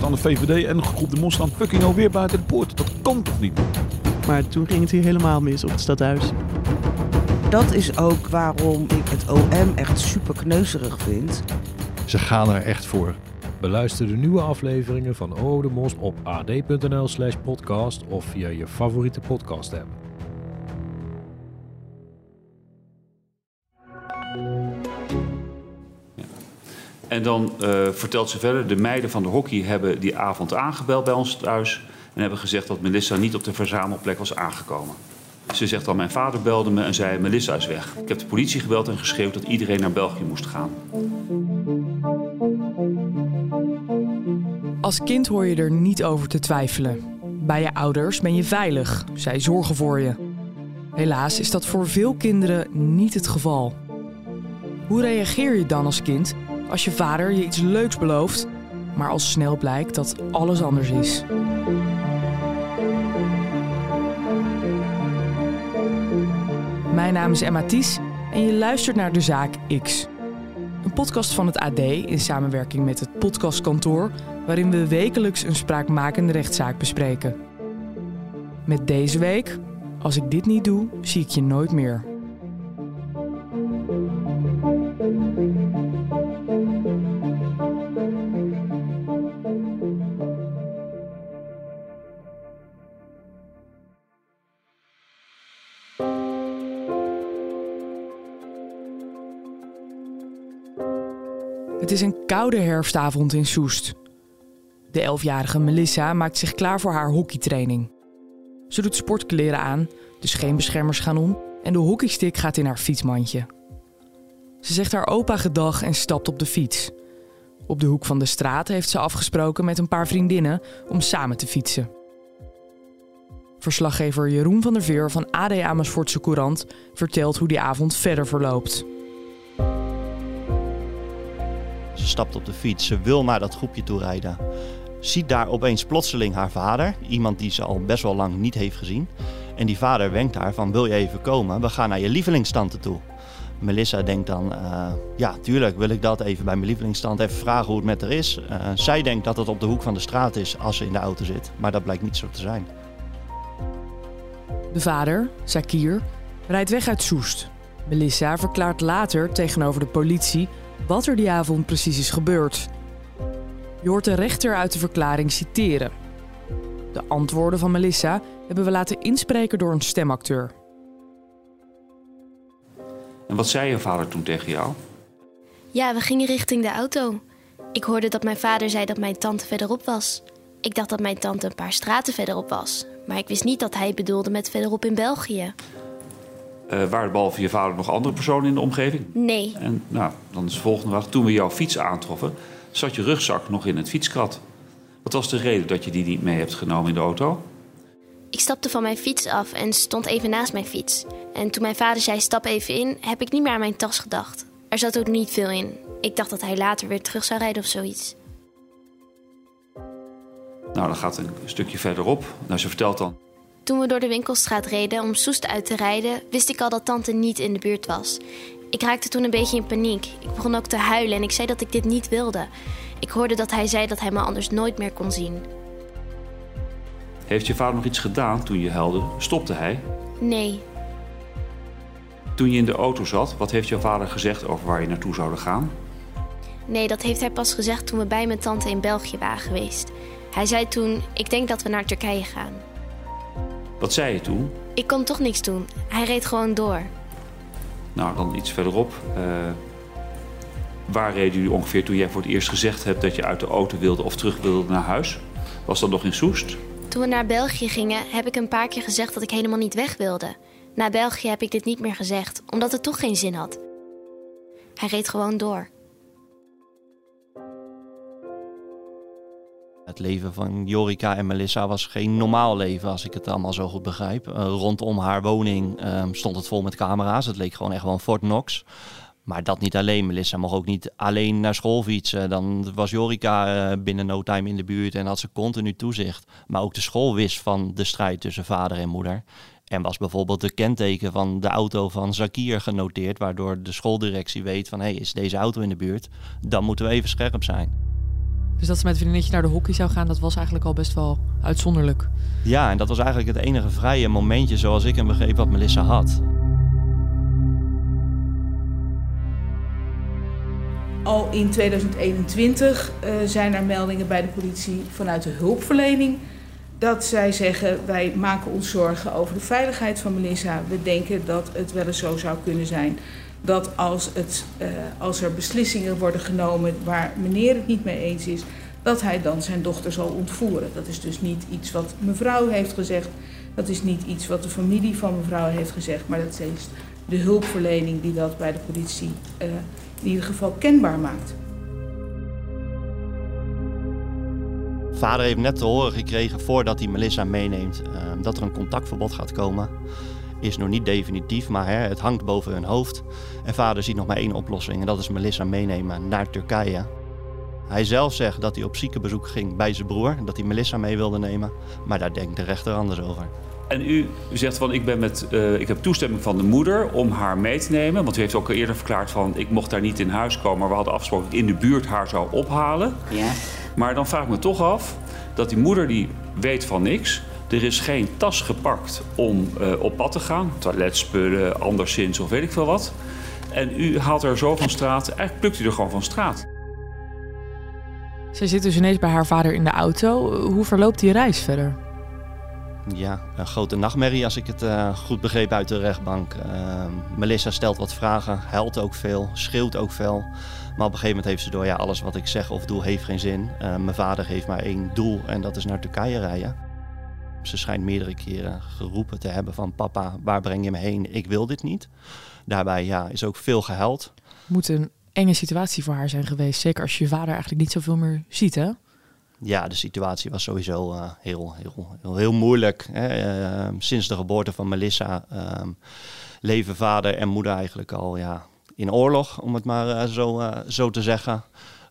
staan de VVD en een groep de Mos staan fucking alweer buiten de poort. Dat kan toch niet? Maar toen ging het hier helemaal mis op het stadhuis. Dat is ook waarom ik het OM echt super kneuzerig vind. Ze gaan er echt voor. Beluister de nieuwe afleveringen van Oh de Mos op ad.nl slash podcast of via je favoriete podcast En dan uh, vertelt ze verder, de meiden van de hockey hebben die avond aangebeld bij ons thuis... en hebben gezegd dat Melissa niet op de verzamelplek was aangekomen. Ze zegt dan, mijn vader belde me en zei, Melissa is weg. Ik heb de politie gebeld en geschreeuwd dat iedereen naar België moest gaan. Als kind hoor je er niet over te twijfelen. Bij je ouders ben je veilig, zij zorgen voor je. Helaas is dat voor veel kinderen niet het geval. Hoe reageer je dan als kind als je vader je iets leuks belooft, maar al snel blijkt dat alles anders is? Mijn naam is Emma Ties en je luistert naar De Zaak X. Een podcast van het AD in samenwerking met het Podcastkantoor, waarin we wekelijks een spraakmakende rechtszaak bespreken. Met deze week, als ik dit niet doe, zie ik je nooit meer. Het is een koude herfstavond in Soest. De elfjarige Melissa maakt zich klaar voor haar hockeytraining. Ze doet sportkleren aan, de scheenbeschermers gaan om en de hockeystick gaat in haar fietsmandje. Ze zegt haar opa gedag en stapt op de fiets. Op de hoek van de straat heeft ze afgesproken met een paar vriendinnen om samen te fietsen. Verslaggever Jeroen van der Veer van AD Amersfoortse Courant vertelt hoe die avond verder verloopt. Stapt op de fiets, ze wil naar dat groepje toe rijden. Ziet daar opeens plotseling haar vader, iemand die ze al best wel lang niet heeft gezien. En die vader wenkt haar van wil je even komen, we gaan naar je lievelingstante toe. Melissa denkt dan, uh, ja tuurlijk wil ik dat even bij mijn lievelingsstand even vragen hoe het met haar is. Uh, zij denkt dat het op de hoek van de straat is als ze in de auto zit, maar dat blijkt niet zo te zijn. De vader, Sakir, rijdt weg uit Soest. Melissa verklaart later tegenover de politie wat er die avond precies is gebeurd. Je hoort de rechter uit de verklaring citeren. De antwoorden van Melissa hebben we laten inspreken door een stemacteur. En wat zei je vader toen tegen jou? Ja, we gingen richting de auto. Ik hoorde dat mijn vader zei dat mijn tante verderop was. Ik dacht dat mijn tante een paar straten verderop was. Maar ik wist niet dat hij bedoelde met verderop in België. Uh, waren behalve je vader nog andere personen in de omgeving? Nee. En nou, dan is de volgende vraag. Toen we jouw fiets aantroffen, zat je rugzak nog in het fietskrat. Wat was de reden dat je die niet mee hebt genomen in de auto? Ik stapte van mijn fiets af en stond even naast mijn fiets. En toen mijn vader zei stap even in, heb ik niet meer aan mijn tas gedacht. Er zat ook niet veel in. Ik dacht dat hij later weer terug zou rijden of zoiets. Nou, dan gaat een stukje verderop. Nou, ze vertelt dan. Toen we door de winkelstraat reden om Soest uit te rijden, wist ik al dat tante niet in de buurt was. Ik raakte toen een beetje in paniek. Ik begon ook te huilen en ik zei dat ik dit niet wilde. Ik hoorde dat hij zei dat hij me anders nooit meer kon zien. Heeft je vader nog iets gedaan toen je huilde? Stopte hij? Nee. Toen je in de auto zat, wat heeft jouw vader gezegd over waar je naartoe zouden gaan? Nee, dat heeft hij pas gezegd toen we bij mijn tante in België waren geweest. Hij zei toen: Ik denk dat we naar Turkije gaan. Wat zei je toen? Ik kon toch niks doen. Hij reed gewoon door. Nou, dan iets verderop. Uh, waar reden jullie ongeveer toen jij voor het eerst gezegd hebt dat je uit de auto wilde of terug wilde naar huis? Was dat nog in Soest? Toen we naar België gingen, heb ik een paar keer gezegd dat ik helemaal niet weg wilde. Na België heb ik dit niet meer gezegd, omdat het toch geen zin had. Hij reed gewoon door. Het leven van Jorika en Melissa was geen normaal leven, als ik het allemaal zo goed begrijp. Uh, rondom haar woning um, stond het vol met camera's. Het leek gewoon echt wel een Fort Knox. Maar dat niet alleen. Melissa mocht ook niet alleen naar school fietsen. Dan was Jorika uh, binnen no time in de buurt en had ze continu toezicht. Maar ook de school wist van de strijd tussen vader en moeder. En was bijvoorbeeld de kenteken van de auto van Zakir genoteerd, waardoor de schooldirectie weet van hé, hey, is deze auto in de buurt? Dan moeten we even scherp zijn. Dus dat ze met een vriendinnetje naar de hockey zou gaan, dat was eigenlijk al best wel uitzonderlijk. Ja, en dat was eigenlijk het enige vrije momentje zoals ik hem begreep wat Melissa had. Al in 2021 uh, zijn er meldingen bij de politie vanuit de hulpverlening dat zij zeggen wij maken ons zorgen over de veiligheid van Melissa. We denken dat het wel eens zo zou kunnen zijn dat als, het, uh, als er beslissingen worden genomen waar meneer het niet mee eens is, dat hij dan zijn dochter zal ontvoeren. Dat is dus niet iets wat mevrouw heeft gezegd. Dat is niet iets wat de familie van mevrouw heeft gezegd. Maar dat is de hulpverlening die dat bij de politie uh, in ieder geval kenbaar maakt. Vader heeft net te horen gekregen voordat hij Melissa meeneemt uh, dat er een contactverbod gaat komen. Is nog niet definitief, maar hè, het hangt boven hun hoofd. En vader ziet nog maar één oplossing en dat is Melissa meenemen naar Turkije. Hij zelf zegt dat hij op ziekenbezoek ging bij zijn broer, dat hij Melissa mee wilde nemen. Maar daar denkt de rechter anders over. En u, u zegt van ik, ben met, uh, ik heb toestemming van de moeder om haar mee te nemen. Want u heeft ook al eerder verklaard van ik mocht daar niet in huis komen. Maar we hadden afgesproken dat ik in de buurt haar zou ophalen. Ja. Maar dan vraag ik me toch af dat die moeder die weet van niks. Er is geen tas gepakt om uh, op pad te gaan. Toiletspullen, anderszins of weet ik veel wat. En u haalt er zo van straat. Eigenlijk plukt u er gewoon van straat. Zij zit dus ineens bij haar vader in de auto. Hoe verloopt die reis verder? Ja, een grote nachtmerrie als ik het uh, goed begreep uit de rechtbank. Uh, Melissa stelt wat vragen, huilt ook veel, schreeuwt ook veel. Maar op een gegeven moment heeft ze door, ja, alles wat ik zeg of doe heeft geen zin. Uh, mijn vader heeft maar één doel en dat is naar Turkije rijden. Ze schijnt meerdere keren geroepen te hebben van papa, waar breng je me heen? Ik wil dit niet. Daarbij ja, is ook veel gehuild. Moet een enge situatie voor haar zijn geweest. Zeker als je je vader eigenlijk niet zoveel meer ziet, hè? Ja, de situatie was sowieso uh, heel, heel, heel, heel, moeilijk. Hè. Uh, sinds de geboorte van Melissa uh, leven vader en moeder eigenlijk al ja, in oorlog, om het maar uh, zo, zo te zeggen.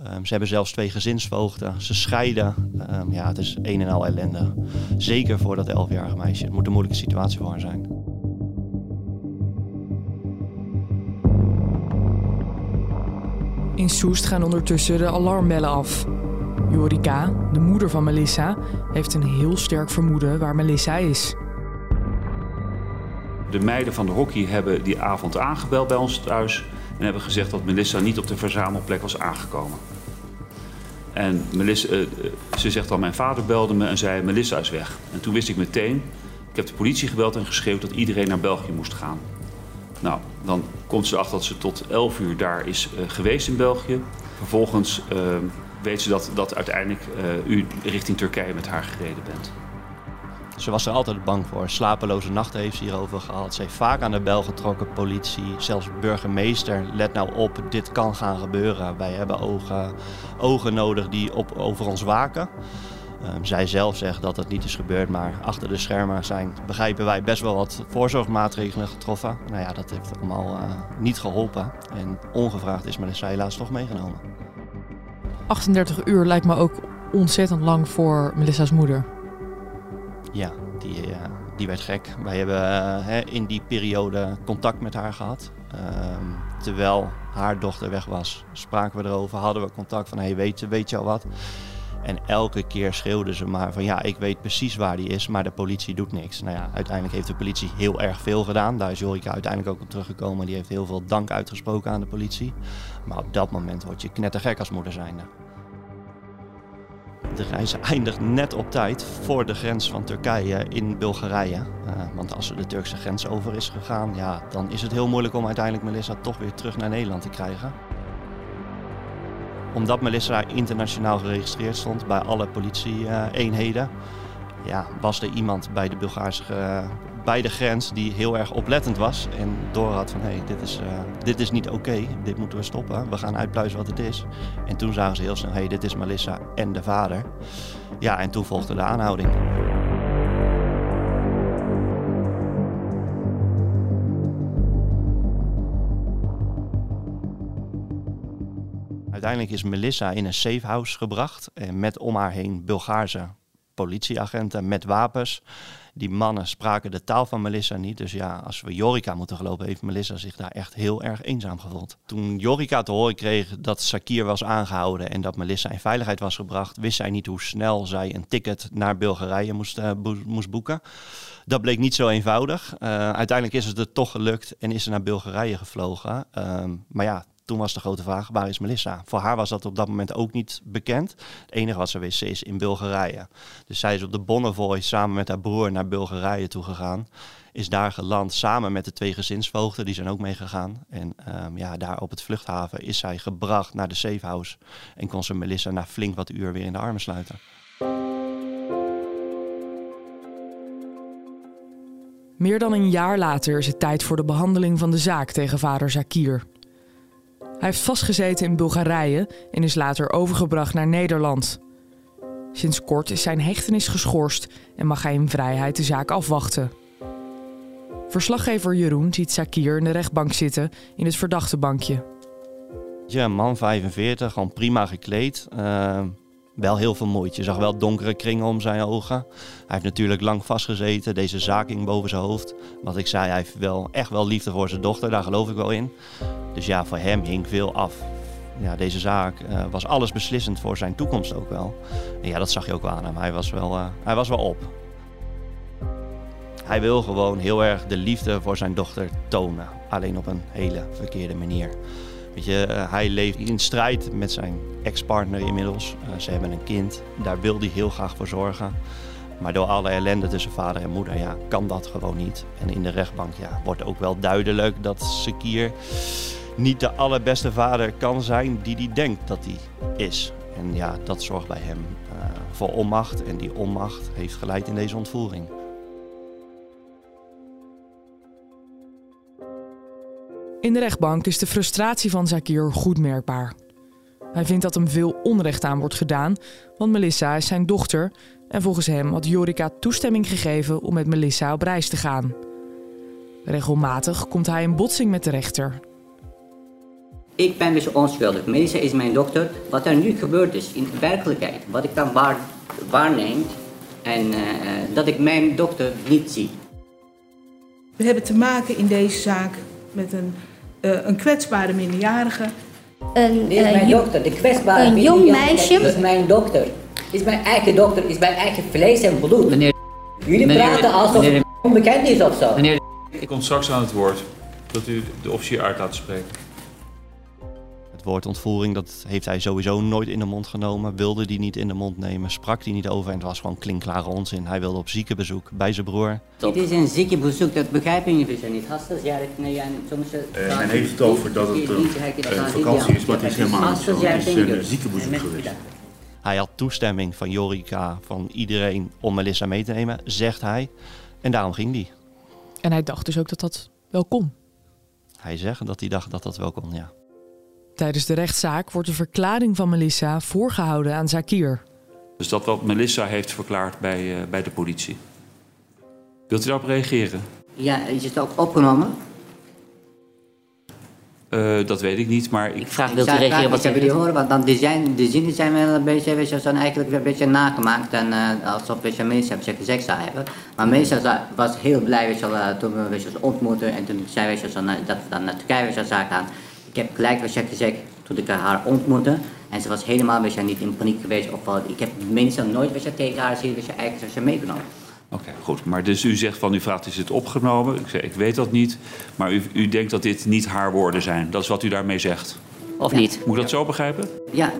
Um, ze hebben zelfs twee gezinsvoogden. Ze scheiden. Um, ja, het is een en al ellende. Zeker voor dat elfjarige meisje. Het moet een moeilijke situatie voor haar zijn. In Soest gaan ondertussen de alarmbellen af. Jorika, de moeder van Melissa, heeft een heel sterk vermoeden waar Melissa is. De meiden van de hockey hebben die avond aangebeld bij ons thuis en hebben gezegd dat Melissa niet op de verzamelplek was aangekomen. En Melissa, uh, ze zegt al, mijn vader belde me en zei, Melissa is weg. En toen wist ik meteen, ik heb de politie gebeld en geschreeuwd dat iedereen naar België moest gaan. Nou, dan komt ze achter dat ze tot 11 uur daar is uh, geweest in België. Vervolgens weet ze dat, dat uiteindelijk u richting Turkije met haar gereden bent. Ze was er altijd bang voor. Slapeloze nachten heeft ze hierover gehad. Ze heeft vaak aan de bel getrokken, politie, zelfs burgemeester. Let nou op, dit kan gaan gebeuren. Wij hebben ogen, ogen nodig die op, over ons waken. Um, zij zelf zegt dat het niet is gebeurd, maar achter de schermen zijn, begrijpen wij, best wel wat voorzorgsmaatregelen getroffen. Nou ja, dat heeft allemaal uh, niet geholpen. En ongevraagd is Melissa helaas toch meegenomen. 38 uur lijkt me ook ontzettend lang voor Melissa's moeder. Ja, die, uh, die werd gek. Wij hebben hè, in die periode contact met haar gehad. Um, terwijl haar dochter weg was, spraken we erover, hadden we contact van, hey, weet, weet je al wat? En elke keer schreeuwde ze maar van ja, ik weet precies waar die is, maar de politie doet niks. Nou ja, uiteindelijk heeft de politie heel erg veel gedaan. Daar is Jorika uiteindelijk ook op teruggekomen. Die heeft heel veel dank uitgesproken aan de politie. Maar op dat moment word je knettergek als moeder zijnde. De reis eindigt net op tijd voor de grens van Turkije in Bulgarije. Uh, want als ze de Turkse grens over is gegaan, ja, dan is het heel moeilijk om uiteindelijk Melissa toch weer terug naar Nederland te krijgen omdat Melissa internationaal geregistreerd stond bij alle politie-eenheden, ja, was er iemand bij de Bulgaarse uh, bij de grens die heel erg oplettend was en door had van hé, hey, dit is, uh, dit is niet oké, dit moeten we stoppen, we gaan uitpluizen wat het is. En toen zagen ze heel snel, hé, hey, dit is Melissa en de vader. Ja, en toen volgde de aanhouding. Uiteindelijk is Melissa in een safehouse gebracht en met om haar heen Bulgaarse politieagenten met wapens. Die mannen spraken de taal van Melissa niet. Dus ja, als we Jorika moeten gelopen, heeft Melissa zich daar echt heel erg eenzaam gevoeld. Toen Jorika te horen kreeg dat Sakir was aangehouden en dat Melissa in veiligheid was gebracht, wist zij niet hoe snel zij een ticket naar Bulgarije moest, uh, moest boeken. Dat bleek niet zo eenvoudig. Uh, uiteindelijk is het er toch gelukt en is ze naar Bulgarije gevlogen. Uh, maar ja, toen was de grote vraag, waar is Melissa? Voor haar was dat op dat moment ook niet bekend. Het enige wat ze wist, ze is in Bulgarije. Dus zij is op de Bonnevoy samen met haar broer naar Bulgarije toegegaan. Is daar geland samen met de twee gezinsvoogden, die zijn ook meegegaan. En um, ja, daar op het vluchthaven is zij gebracht naar de safehouse. En kon ze Melissa na flink wat uur weer in de armen sluiten. Meer dan een jaar later is het tijd voor de behandeling van de zaak tegen vader Zakir. Hij heeft vastgezeten in Bulgarije en is later overgebracht naar Nederland. Sinds kort is zijn hechtenis geschorst en mag hij in vrijheid de zaak afwachten. Verslaggever Jeroen ziet Sakir in de rechtbank zitten in het verdachtebankje. Ja, man 45, gewoon prima gekleed. Uh, wel heel vermoeid. Je zag wel donkere kringen om zijn ogen. Hij heeft natuurlijk lang vastgezeten, deze zaking boven zijn hoofd. Wat ik zei, hij heeft wel echt wel liefde voor zijn dochter, daar geloof ik wel in. Dus ja, voor hem hing veel af. Ja, deze zaak uh, was alles beslissend voor zijn toekomst ook wel. En ja, dat zag je ook wel aan hem. Hij was wel, uh, hij was wel op. Hij wil gewoon heel erg de liefde voor zijn dochter tonen. Alleen op een hele verkeerde manier. Weet je, uh, hij leeft in strijd met zijn ex-partner inmiddels. ze hebben een kind. Daar wil hij heel graag voor zorgen. Maar door alle ellende tussen vader en moeder ja, kan dat gewoon niet. En in de rechtbank ja, wordt ook wel duidelijk dat Sekir niet de allerbeste vader kan zijn die hij denkt dat hij is. En ja, dat zorgt bij hem uh, voor onmacht. En die onmacht heeft geleid in deze ontvoering. In de rechtbank is de frustratie van Zakir goed merkbaar. Hij vindt dat hem veel onrecht aan wordt gedaan, want Melissa is zijn dochter en volgens hem had Jorika toestemming gegeven om met Melissa op reis te gaan. Regelmatig komt hij in botsing met de rechter. Ik ben dus onschuldig. Melissa is mijn dochter. Wat er nu gebeurd is in de werkelijkheid, wat ik dan waar, waarneem en uh, dat ik mijn dochter niet zie. We hebben te maken in deze zaak met een, een kwetsbare minderjarige. Een, Dit is mijn dochter, de kwetsbare een jong meisje. Dat is mijn dochter. Is mijn eigen dochter, is mijn eigen vlees en bloed. Meneer, Jullie meneer, praten alsof meneer, het onbekend is of zo. Meneer, ik kom straks aan het woord. Dat u de officier uit laat spreken. Het woord ontvoering, dat heeft hij sowieso nooit in de mond genomen. Wilde die niet in de mond nemen, sprak hij niet over. En het was gewoon klinkklare onzin. Hij wilde op ziekenbezoek bij zijn broer. Dit is een ziekenbezoek, dat begrijp je niet. niet. Hasteljarig, nee, en soms... Uh, men heeft het over dat het een uh, vakantie is, maar het is helemaal niet zo. Het is een ziekenbezoek geweest. Hij had toestemming van Jorika, van iedereen om Melissa mee te nemen, zegt hij. En daarom ging hij. En hij dacht dus ook dat dat wel kon. Hij zegt dat hij dacht dat dat wel kon, ja. Tijdens de rechtszaak wordt de verklaring van Melissa voorgehouden aan Zakir. Dus dat wat Melissa heeft verklaard bij, uh, bij de politie. Wilt u daarop reageren? Ja, is het ook opgenomen? Uh, dat weet ik niet, maar ik... Ik vraag, wilt u reageren wat hebben jullie horen? Want dan de, zijn, de zinnen zijn wel een beetje, weet je, zijn eigenlijk een beetje nagemaakt. En uh, alsof we je, meestal gezegd zou hebben. Maar meestal was heel blij weet je, toen we weet je, ontmoeten. En toen zei weet je, zo, dat we dan naar Turkije weet je, zagen gaan. Ik heb gelijk weet je, gezegd toen ik haar ontmoette. En ze was helemaal niet in paniek geweest. Of, ik heb meestal nooit weet je, tegen haar zien, weet je, eigenlijk weet je, meegenomen. Oké, okay, goed. Maar dus u zegt van, u vraagt, is het opgenomen? Ik zeg, ik weet dat niet. Maar u, u denkt dat dit niet haar woorden zijn. Dat is wat u daarmee zegt. Of ja. niet? Moet ik dat zo begrijpen? Ja.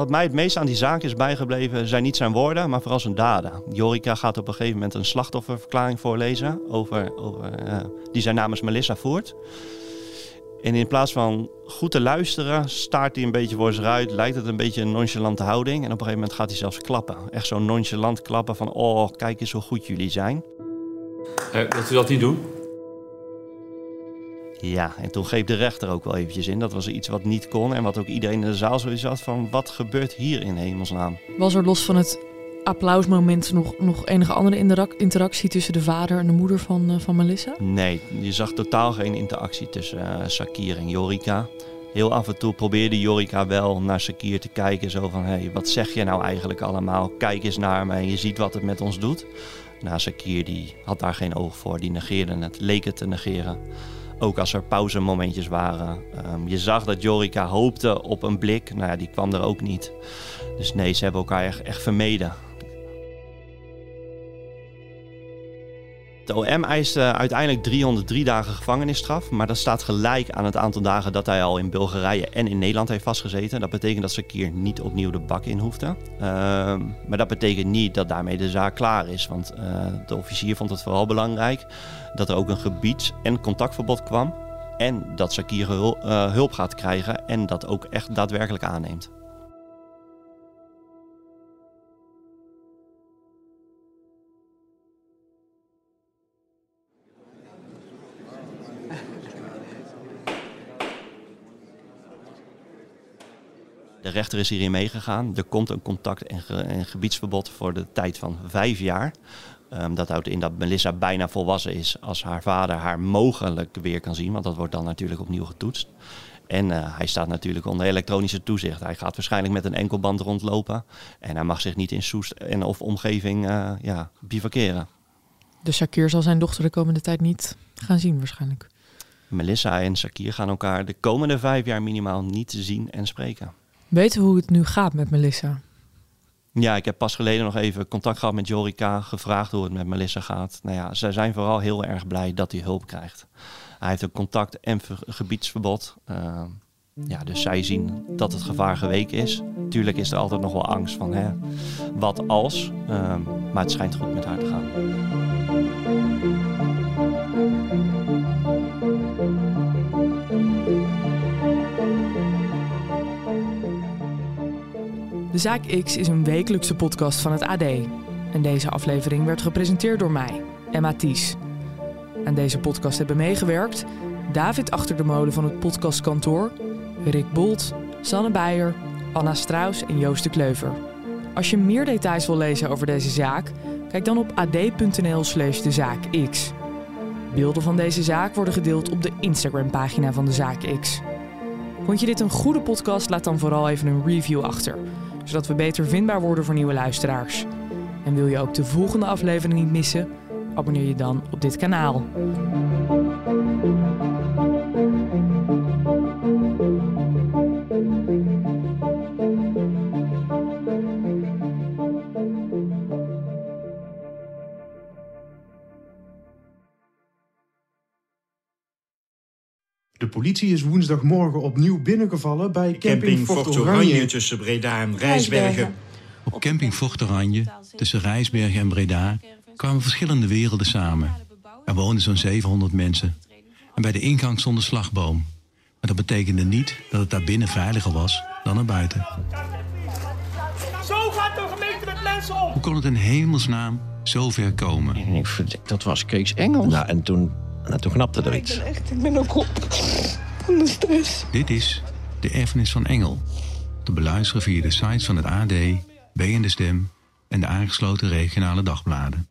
Wat mij het meest aan die zaak is bijgebleven zijn niet zijn woorden, maar vooral zijn daden. Jorika gaat op een gegeven moment een slachtofferverklaring voorlezen over, uh, die zijn namens Melissa voert. En in plaats van goed te luisteren, staart hij een beetje voor zich uit. Lijkt het een beetje een nonchalante houding. En op een gegeven moment gaat hij zelfs klappen. Echt zo'n nonchalant klappen van... oh, kijk eens hoe goed jullie zijn. Uh, wilt u dat niet doen? Ja, en toen greep de rechter ook wel eventjes in. Dat was iets wat niet kon en wat ook iedereen in de zaal zoiets had van... wat gebeurt hier in hemelsnaam? Was er los van het applausmoment nog, nog enige andere interactie tussen de vader en de moeder van, uh, van Melissa? Nee, je zag totaal geen interactie tussen uh, Sakir en Jorika. Heel af en toe probeerde Jorika wel naar Sakir te kijken. Zo van, hé, hey, wat zeg je nou eigenlijk allemaal? Kijk eens naar me en je ziet wat het met ons doet. Nou, Sakir die had daar geen oog voor. Die negeerde het, leek het te negeren. Ook als er pauzemomentjes waren. Um, je zag dat Jorika hoopte op een blik. Nou ja, die kwam er ook niet. Dus nee, ze hebben elkaar echt, echt vermeden. De OM eiste uiteindelijk 303 dagen gevangenisstraf. Maar dat staat gelijk aan het aantal dagen dat hij al in Bulgarije en in Nederland heeft vastgezeten. Dat betekent dat Sakir niet opnieuw de bak in hoefde. Uh, maar dat betekent niet dat daarmee de zaak klaar is. Want uh, de officier vond het vooral belangrijk dat er ook een gebieds- en contactverbod kwam. En dat Sakir uh, hulp gaat krijgen en dat ook echt daadwerkelijk aanneemt. De rechter is hierin meegegaan. Er komt een contact- en, ge en gebiedsverbod voor de tijd van vijf jaar. Um, dat houdt in dat Melissa bijna volwassen is als haar vader haar mogelijk weer kan zien. Want dat wordt dan natuurlijk opnieuw getoetst. En uh, hij staat natuurlijk onder elektronische toezicht. Hij gaat waarschijnlijk met een enkelband rondlopen. En hij mag zich niet in Soest en of omgeving uh, ja, bivakeren. Dus Shakir zal zijn dochter de komende tijd niet gaan zien waarschijnlijk. Melissa en Shakir gaan elkaar de komende vijf jaar minimaal niet zien en spreken. Weten we hoe het nu gaat met Melissa? Ja, ik heb pas geleden nog even contact gehad met Jorika, gevraagd hoe het met Melissa gaat. Nou ja, zij zijn vooral heel erg blij dat hij hulp krijgt. Hij heeft een contact- en gebiedsverbod. Uh, ja, dus zij zien dat het gevaar geweken is. Tuurlijk is er altijd nog wel angst van, hè, wat als? Uh, maar het schijnt goed met haar te gaan. Zaak X is een wekelijkse podcast van het AD. En deze aflevering werd gepresenteerd door mij, Emma Ties. Aan deze podcast hebben meegewerkt David Achter de Molen van het podcastkantoor, Rick Bolt, Sanne Beijer, Anna Straus en Joost de Kleuver. Als je meer details wil lezen over deze zaak, kijk dan op ad.nl slash de zaak X. Beelden van deze zaak worden gedeeld op de Instagram-pagina van de Zaak X. Vond je dit een goede podcast? Laat dan vooral even een review achter, zodat we beter vindbaar worden voor nieuwe luisteraars. En wil je ook de volgende aflevering niet missen? Abonneer je dan op dit kanaal. Politie is woensdagmorgen opnieuw binnengevallen bij camping, camping Fort Oranje. Tussen Breda en Rijsbergen. Op camping Fort Oranje, tussen Rijsbergen en Breda, kwamen verschillende werelden samen. Er woonden zo'n 700 mensen. En bij de ingang stond een slagboom. Maar dat betekende niet dat het daar binnen veiliger was dan er buiten. Zo gaat de gemeente met mensen om! Hoe kon het in hemelsnaam zo ver komen? Ik dat was Kees Engels. Nou, en toen, nou, toen knapte er iets. Echt, ik ben ook op van de stress. Dit is De Erfenis van Engel. Te beluisteren via de sites van het AD, BN De Stem en de aangesloten regionale dagbladen.